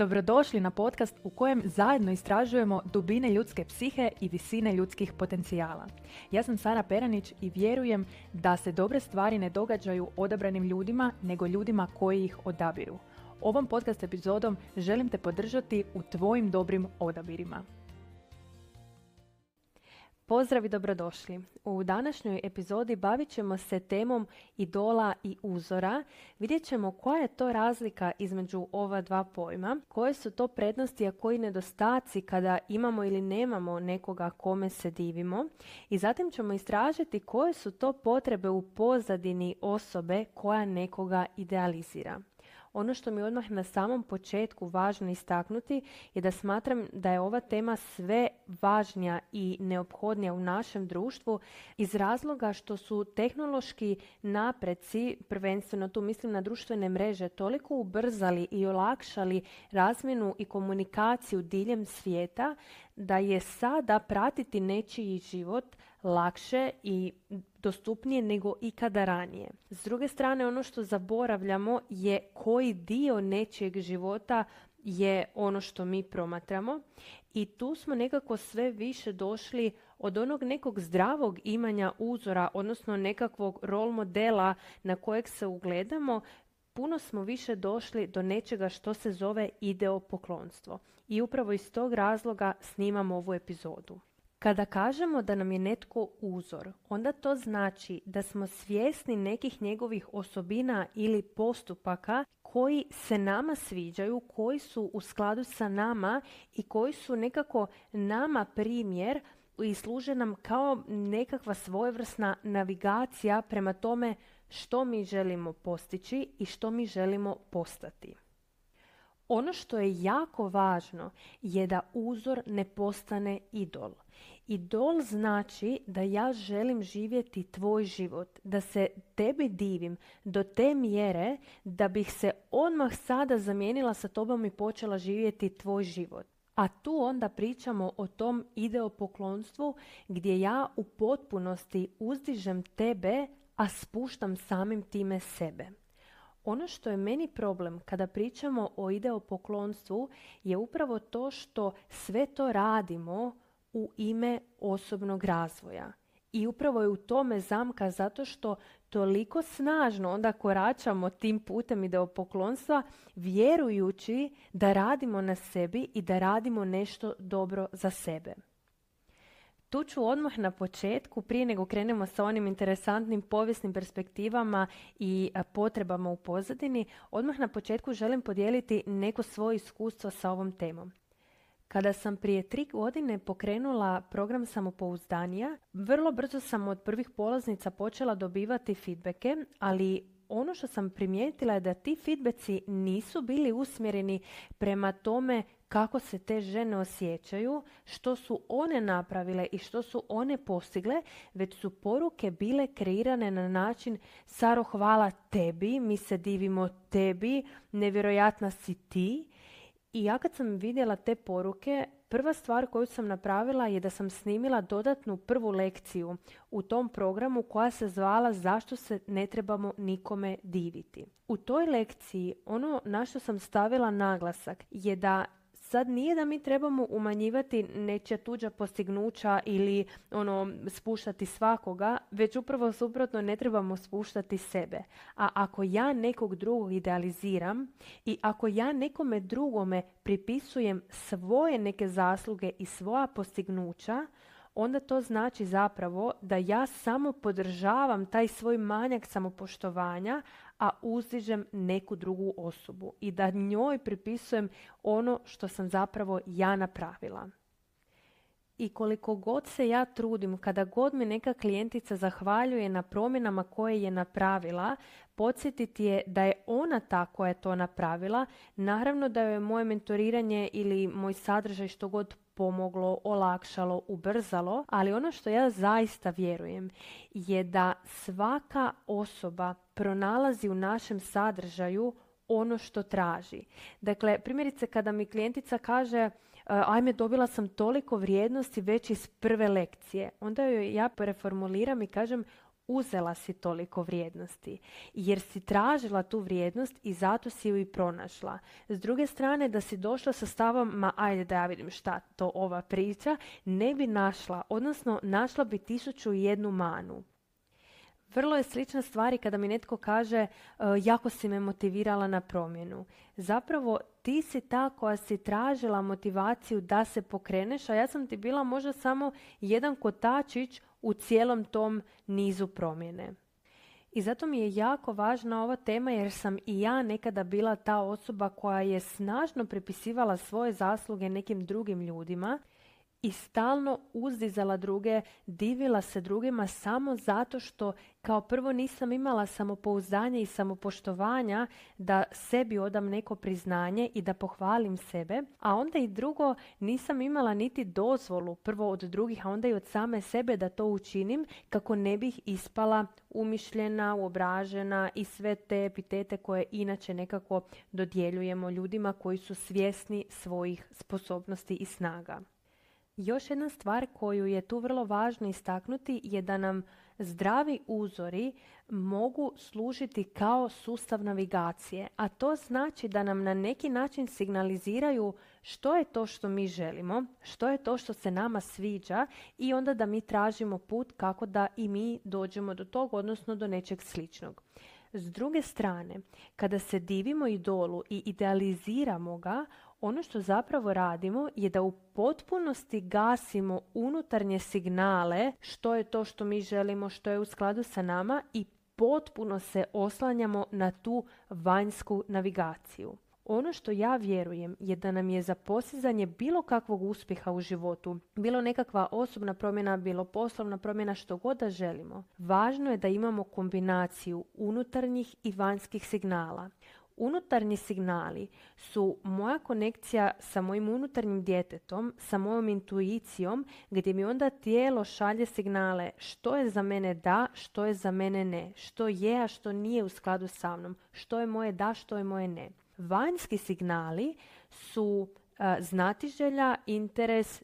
Dobrodošli na podcast u kojem zajedno istražujemo dubine ljudske psihe i visine ljudskih potencijala. Ja sam Sara Peranić i vjerujem da se dobre stvari ne događaju odabranim ljudima, nego ljudima koji ih odabiru. Ovom podcast epizodom želim te podržati u tvojim dobrim odabirima. Pozdrav i dobrodošli. U današnjoj epizodi bavit ćemo se temom idola i uzora. Vidjet ćemo koja je to razlika između ova dva pojma, koje su to prednosti, a koji nedostaci kada imamo ili nemamo nekoga kome se divimo. I zatim ćemo istražiti koje su to potrebe u pozadini osobe koja nekoga idealizira. Ono što mi odmah na samom početku važno istaknuti je da smatram da je ova tema sve važnija i neophodnija u našem društvu iz razloga što su tehnološki napreci, prvenstveno tu mislim na društvene mreže, toliko ubrzali i olakšali razmjenu i komunikaciju diljem svijeta da je sada pratiti nečiji život lakše i dostupnije nego ikada ranije. S druge strane, ono što zaboravljamo je koji dio nečijeg života je ono što mi promatramo i tu smo nekako sve više došli od onog nekog zdravog imanja uzora, odnosno nekakvog rol modela na kojeg se ugledamo, puno smo više došli do nečega što se zove ideopoklonstvo. I upravo iz tog razloga snimamo ovu epizodu. Kada kažemo da nam je netko uzor, onda to znači da smo svjesni nekih njegovih osobina ili postupaka koji se nama sviđaju, koji su u skladu sa nama i koji su nekako nama primjer i služe nam kao nekakva svojevrsna navigacija prema tome što mi želimo postići i što mi želimo postati. Ono što je jako važno je da uzor ne postane idol. Idol znači da ja želim živjeti tvoj život, da se tebi divim do te mjere da bih se odmah sada zamijenila sa tobom i počela živjeti tvoj život. A tu onda pričamo o tom ideopoklonstvu gdje ja u potpunosti uzdižem tebe, a spuštam samim time sebe. Ono što je meni problem kada pričamo o ideopoklonstvu je upravo to što sve to radimo u ime osobnog razvoja. I upravo je u tome zamka zato što toliko snažno onda koračamo tim putem ideopoklonstva vjerujući da radimo na sebi i da radimo nešto dobro za sebe. Tu ću odmah na početku, prije nego krenemo sa onim interesantnim povijesnim perspektivama i potrebama u pozadini, odmah na početku želim podijeliti neko svoje iskustvo sa ovom temom. Kada sam prije tri godine pokrenula program samopouzdanija, vrlo brzo sam od prvih polaznica počela dobivati feedbacke, ali ono što sam primijetila je da ti feedbacki nisu bili usmjereni prema tome kako se te žene osjećaju, što su one napravile i što su one postigle, već su poruke bile kreirane na način Saro hvala tebi, mi se divimo tebi, nevjerojatna si ti. I ja kad sam vidjela te poruke, prva stvar koju sam napravila je da sam snimila dodatnu prvu lekciju u tom programu koja se zvala Zašto se ne trebamo nikome diviti. U toj lekciji ono na što sam stavila naglasak je da Sad nije da mi trebamo umanjivati nečija tuđa postignuća ili ono spuštati svakoga, već upravo suprotno ne trebamo spuštati sebe. A ako ja nekog drugog idealiziram i ako ja nekome drugome pripisujem svoje neke zasluge i svoja postignuća, onda to znači zapravo da ja samo podržavam taj svoj manjak samopoštovanja, a uzdižem neku drugu osobu i da njoj pripisujem ono što sam zapravo ja napravila. I koliko god se ja trudim, kada god mi neka klijentica zahvaljuje na promjenama koje je napravila, podsjetiti je da je ona ta koja je to napravila. Naravno da je moje mentoriranje ili moj sadržaj što god pomoglo, olakšalo, ubrzalo, ali ono što ja zaista vjerujem je da svaka osoba pronalazi u našem sadržaju ono što traži. Dakle, primjerice kada mi klijentica kaže ajme dobila sam toliko vrijednosti već iz prve lekcije, onda joj ja preformuliram i kažem uzela si toliko vrijednosti, jer si tražila tu vrijednost i zato si ju i pronašla. S druge strane, da si došla sa stavom, ma ajde da ja vidim šta to ova priča, ne bi našla, odnosno našla bi tisuću i jednu manu. Vrlo je slična stvari kada mi netko kaže e, jako si me motivirala na promjenu. Zapravo ti si ta koja si tražila motivaciju da se pokreneš, a ja sam ti bila možda samo jedan kotačić u cijelom tom nizu promjene. I zato mi je jako važna ova tema jer sam i ja nekada bila ta osoba koja je snažno prepisivala svoje zasluge nekim drugim ljudima i stalno uzdizala druge, divila se drugima samo zato što kao prvo nisam imala samopouzdanje i samopoštovanja da sebi odam neko priznanje i da pohvalim sebe, a onda i drugo nisam imala niti dozvolu prvo od drugih, a onda i od same sebe da to učinim kako ne bih ispala umišljena, uobražena i sve te epitete koje inače nekako dodjeljujemo ljudima koji su svjesni svojih sposobnosti i snaga. Još jedna stvar koju je tu vrlo važno istaknuti je da nam zdravi uzori mogu služiti kao sustav navigacije, a to znači da nam na neki način signaliziraju što je to što mi želimo, što je to što se nama sviđa i onda da mi tražimo put kako da i mi dođemo do tog, odnosno do nečeg sličnog. S druge strane, kada se divimo idolu i idealiziramo ga, ono što zapravo radimo je da u potpunosti gasimo unutarnje signale što je to što mi želimo, što je u skladu sa nama i potpuno se oslanjamo na tu vanjsku navigaciju. Ono što ja vjerujem je da nam je za postizanje bilo kakvog uspjeha u životu, bilo nekakva osobna promjena, bilo poslovna promjena, što god da želimo, važno je da imamo kombinaciju unutarnjih i vanjskih signala. Unutarnji signali su moja konekcija sa mojim unutarnjim djetetom, sa mojom intuicijom, gdje mi onda tijelo šalje signale što je za mene da, što je za mene ne, što je, a što nije u skladu sa mnom, što je moje da, što je moje ne. Vanjski signali su znatiželja, interes,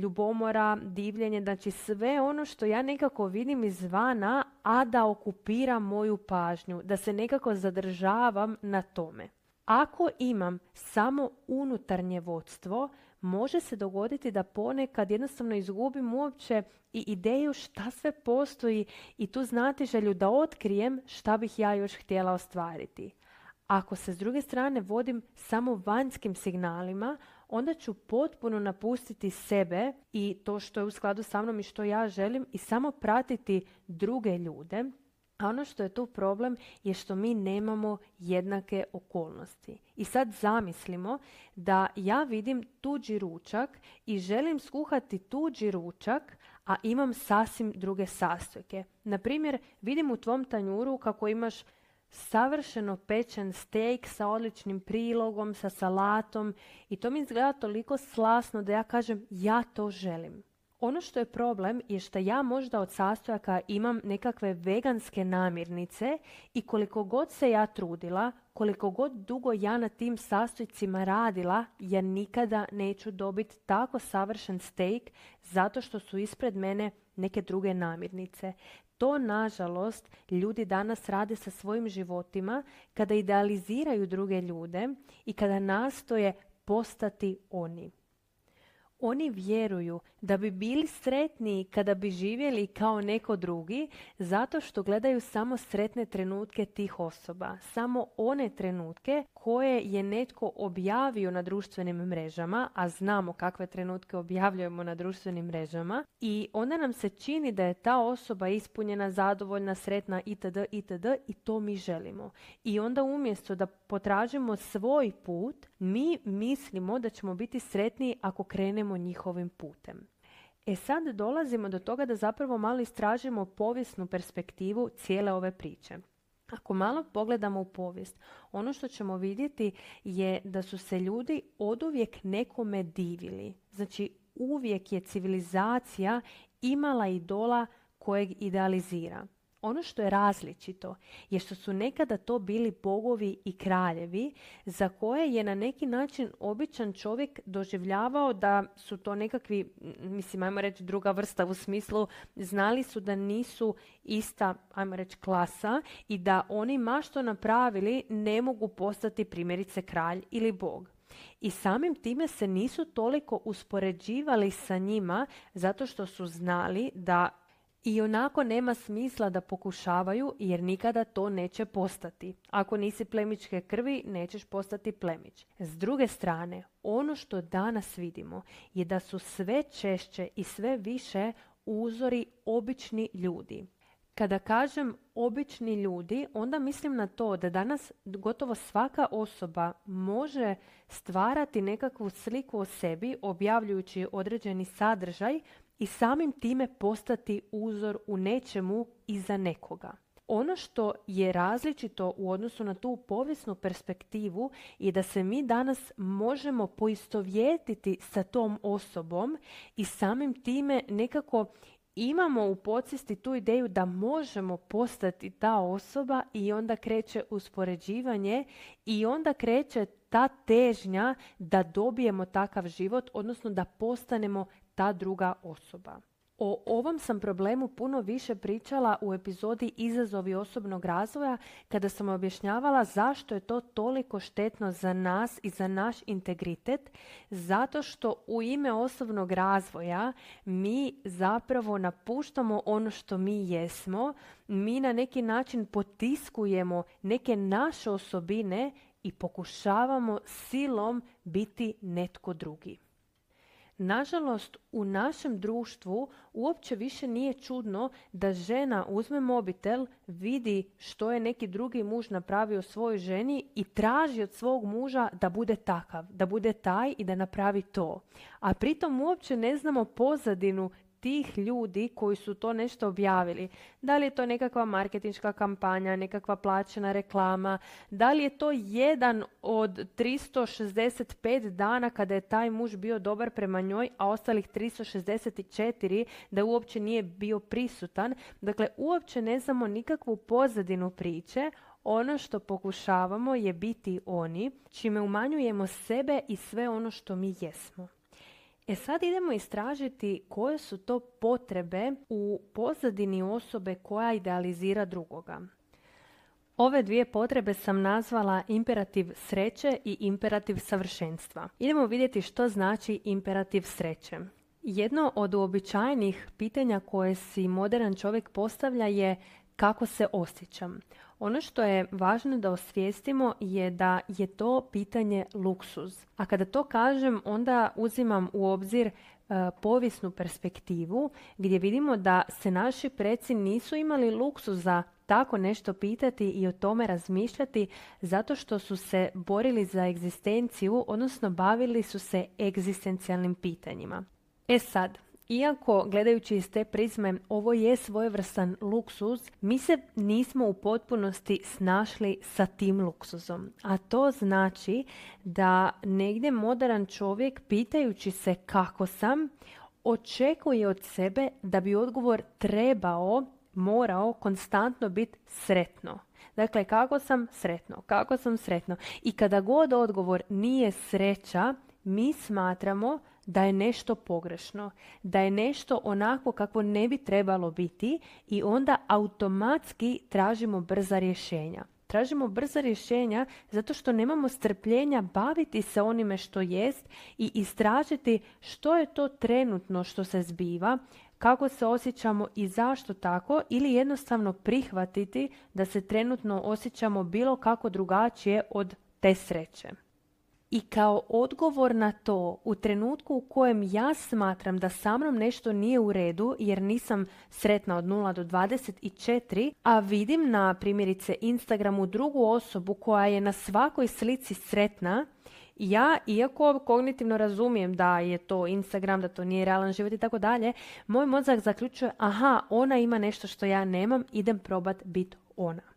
ljubomora, divljenje, znači sve ono što ja nekako vidim izvana, a da okupira moju pažnju, da se nekako zadržavam na tome. Ako imam samo unutarnje vodstvo, može se dogoditi da ponekad jednostavno izgubim uopće i ideju šta sve postoji i tu znatiželju da otkrijem šta bih ja još htjela ostvariti. Ako se s druge strane vodim samo vanjskim signalima, onda ću potpuno napustiti sebe i to što je u skladu sa mnom i što ja želim i samo pratiti druge ljude. A ono što je tu problem je što mi nemamo jednake okolnosti. I sad zamislimo da ja vidim tuđi ručak i želim skuhati tuđi ručak, a imam sasvim druge sastojke. Na primjer, vidim u tvom tanjuru kako imaš savršeno pečen steak sa odličnim prilogom, sa salatom i to mi izgleda toliko slasno da ja kažem ja to želim. Ono što je problem je što ja možda od sastojaka imam nekakve veganske namirnice i koliko god se ja trudila, koliko god dugo ja na tim sastojcima radila, ja nikada neću dobiti tako savršen steak zato što su ispred mene neke druge namirnice. To, nažalost, ljudi danas rade sa svojim životima kada idealiziraju druge ljude i kada nastoje postati oni. Oni vjeruju da bi bili sretniji kada bi živjeli kao neko drugi zato što gledaju samo sretne trenutke tih osoba, samo one trenutke koje je netko objavio na društvenim mrežama, a znamo kakve trenutke objavljujemo na društvenim mrežama i onda nam se čini da je ta osoba ispunjena, zadovoljna, sretna itd. itd. i to mi želimo. I onda umjesto da potražimo svoj put, mi mislimo da ćemo biti sretniji ako krenemo njihovim putem. E sad dolazimo do toga da zapravo malo istražimo povijesnu perspektivu cijele ove priče. Ako malo pogledamo u povijest, ono što ćemo vidjeti je da su se ljudi oduvijek nekome divili. Znači uvijek je civilizacija imala idola kojeg idealizira. Ono što je različito je što su nekada to bili bogovi i kraljevi za koje je na neki način običan čovjek doživljavao da su to nekakvi, mislim, ajmo reći druga vrsta u smislu, znali su da nisu ista, ajmo reći, klasa i da oni ma što napravili ne mogu postati primjerice kralj ili bog. I samim time se nisu toliko uspoređivali sa njima zato što su znali da i onako nema smisla da pokušavaju jer nikada to neće postati. Ako nisi plemičke krvi, nećeš postati plemić. S druge strane, ono što danas vidimo je da su sve češće i sve više uzori obični ljudi. Kada kažem obični ljudi, onda mislim na to da danas gotovo svaka osoba može stvarati nekakvu sliku o sebi objavljujući određeni sadržaj i samim time postati uzor u nečemu i za nekoga. Ono što je različito u odnosu na tu povijesnu perspektivu je da se mi danas možemo poistovjetiti sa tom osobom i samim time nekako imamo u podsvijesti tu ideju da možemo postati ta osoba i onda kreće uspoređivanje i onda kreće ta težnja da dobijemo takav život, odnosno da postanemo ta druga osoba. O ovom sam problemu puno više pričala u epizodi Izazovi osobnog razvoja kada sam objašnjavala zašto je to toliko štetno za nas i za naš integritet, zato što u ime osobnog razvoja mi zapravo napuštamo ono što mi jesmo, mi na neki način potiskujemo neke naše osobine i pokušavamo silom biti netko drugi. Nažalost, u našem društvu uopće više nije čudno da žena uzme mobitel, vidi što je neki drugi muž napravio svojoj ženi i traži od svog muža da bude takav, da bude taj i da napravi to. A pritom uopće ne znamo pozadinu tih ljudi koji su to nešto objavili. Da li je to nekakva marketinška kampanja, nekakva plaćena reklama, da li je to jedan od 365 dana kada je taj muž bio dobar prema njoj, a ostalih 364 da uopće nije bio prisutan. Dakle, uopće ne znamo nikakvu pozadinu priče, ono što pokušavamo je biti oni, čime umanjujemo sebe i sve ono što mi jesmo. E sad idemo istražiti koje su to potrebe u pozadini osobe koja idealizira drugoga. Ove dvije potrebe sam nazvala imperativ sreće i imperativ savršenstva. Idemo vidjeti što znači imperativ sreće. Jedno od uobičajenih pitanja koje si modern čovjek postavlja je kako se osjećam. Ono što je važno da osvijestimo je da je to pitanje luksuz. A kada to kažem, onda uzimam u obzir e, povijesnu perspektivu gdje vidimo da se naši preci nisu imali luksuza tako nešto pitati i o tome razmišljati zato što su se borili za egzistenciju, odnosno bavili su se egzistencijalnim pitanjima. E sad, iako, gledajući iz te prizme, ovo je svojevrstan luksuz, mi se nismo u potpunosti snašli sa tim luksuzom. A to znači da negdje modern čovjek, pitajući se kako sam, očekuje od sebe da bi odgovor trebao, morao konstantno biti sretno. Dakle, kako sam sretno, kako sam sretno. I kada god odgovor nije sreća, mi smatramo da je nešto pogrešno, da je nešto onako kako ne bi trebalo biti i onda automatski tražimo brza rješenja. Tražimo brza rješenja zato što nemamo strpljenja baviti se onime što jest i istražiti što je to trenutno što se zbiva, kako se osjećamo i zašto tako ili jednostavno prihvatiti da se trenutno osjećamo bilo kako drugačije od te sreće. I kao odgovor na to, u trenutku u kojem ja smatram da sa mnom nešto nije u redu jer nisam sretna od 0 do 24, a vidim na primjerice Instagramu drugu osobu koja je na svakoj slici sretna, ja, iako kognitivno razumijem da je to Instagram, da to nije realan život i tako dalje, moj mozak zaključuje, aha, ona ima nešto što ja nemam, idem probat biti ona.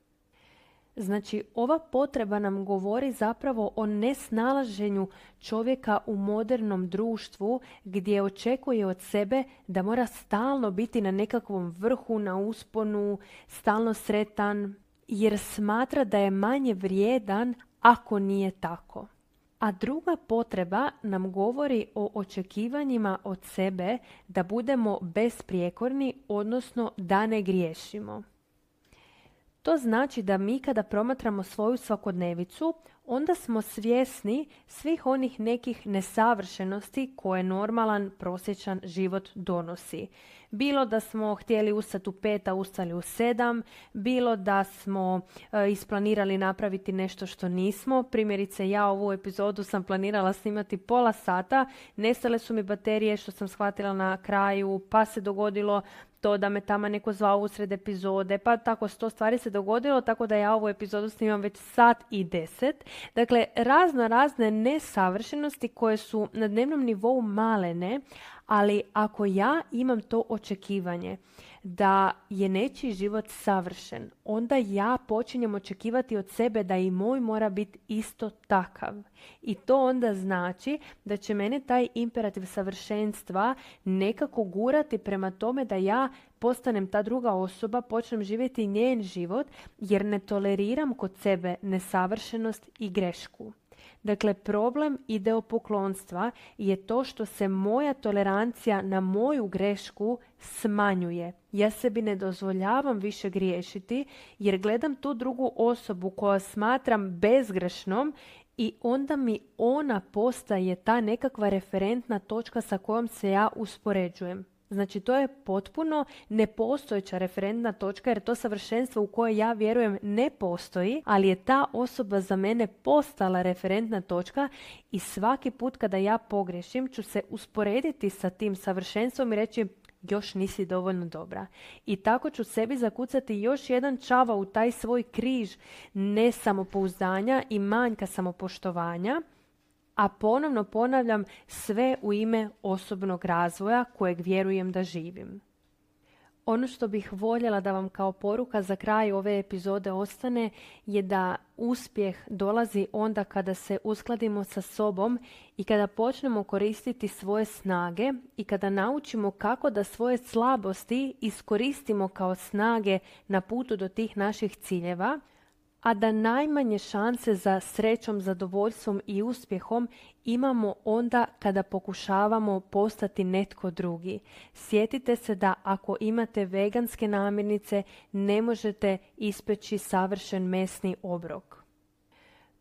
Znači, ova potreba nam govori zapravo o nesnalaženju čovjeka u modernom društvu gdje očekuje od sebe da mora stalno biti na nekakvom vrhu, na usponu, stalno sretan, jer smatra da je manje vrijedan ako nije tako. A druga potreba nam govori o očekivanjima od sebe da budemo besprijekorni, odnosno da ne griješimo. To znači da mi kada promatramo svoju svakodnevicu, onda smo svjesni svih onih nekih nesavršenosti koje normalan, prosječan život donosi. Bilo da smo htjeli ustati u pet, a ustali u sedam, bilo da smo e, isplanirali napraviti nešto što nismo. Primjerice, ja ovu epizodu sam planirala snimati pola sata, nestale su mi baterije što sam shvatila na kraju, pa se dogodilo to da me tamo neko zvao usred epizode, pa tako sto stvari se dogodilo, tako da ja ovu epizodu snimam već sat i deset. Dakle, razno razne nesavršenosti koje su na dnevnom nivou malene, ali ako ja imam to očekivanje da je nečiji život savršen, onda ja počinjem očekivati od sebe da i moj mora biti isto takav. I to onda znači da će mene taj imperativ savršenstva nekako gurati prema tome da ja postanem ta druga osoba, počnem živjeti njen život jer ne toleriram kod sebe nesavršenost i grešku. Dakle, problem ideopoklonstva je to što se moja tolerancija na moju grešku smanjuje. Ja sebi ne dozvoljavam više griješiti jer gledam tu drugu osobu koja smatram bezgrešnom i onda mi ona postaje ta nekakva referentna točka sa kojom se ja uspoređujem. Znači to je potpuno nepostojeća referentna točka jer to savršenstvo u koje ja vjerujem ne postoji, ali je ta osoba za mene postala referentna točka i svaki put kada ja pogrešim ću se usporediti sa tim savršenstvom i reći još nisi dovoljno dobra. I tako ću sebi zakucati još jedan čava u taj svoj križ nesamopouzdanja i manjka samopoštovanja a ponovno ponavljam sve u ime osobnog razvoja kojeg vjerujem da živim. Ono što bih voljela da vam kao poruka za kraj ove epizode ostane je da uspjeh dolazi onda kada se uskladimo sa sobom i kada počnemo koristiti svoje snage i kada naučimo kako da svoje slabosti iskoristimo kao snage na putu do tih naših ciljeva, a da najmanje šanse za srećom, zadovoljstvom i uspjehom imamo onda kada pokušavamo postati netko drugi. Sjetite se da ako imate veganske namirnice ne možete ispeći savršen mesni obrok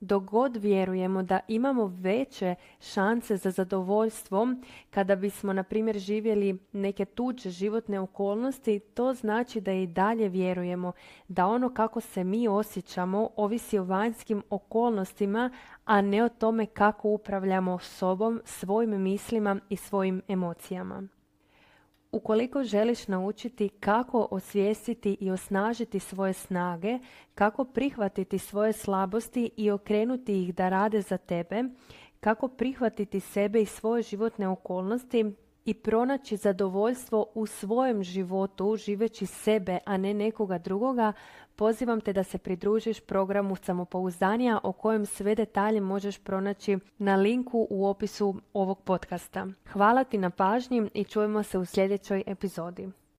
dok god vjerujemo da imamo veće šanse za zadovoljstvom kada bismo na primjer živjeli neke tuđe životne okolnosti to znači da i dalje vjerujemo da ono kako se mi osjećamo ovisi o vanjskim okolnostima a ne o tome kako upravljamo sobom svojim mislima i svojim emocijama Ukoliko želiš naučiti kako osvijestiti i osnažiti svoje snage, kako prihvatiti svoje slabosti i okrenuti ih da rade za tebe, kako prihvatiti sebe i svoje životne okolnosti i pronaći zadovoljstvo u svojem životu živeći sebe, a ne nekoga drugoga, pozivam te da se pridružiš programu samopouzdanja o kojem sve detalje možeš pronaći na linku u opisu ovog podcasta. Hvala ti na pažnji i čujemo se u sljedećoj epizodi.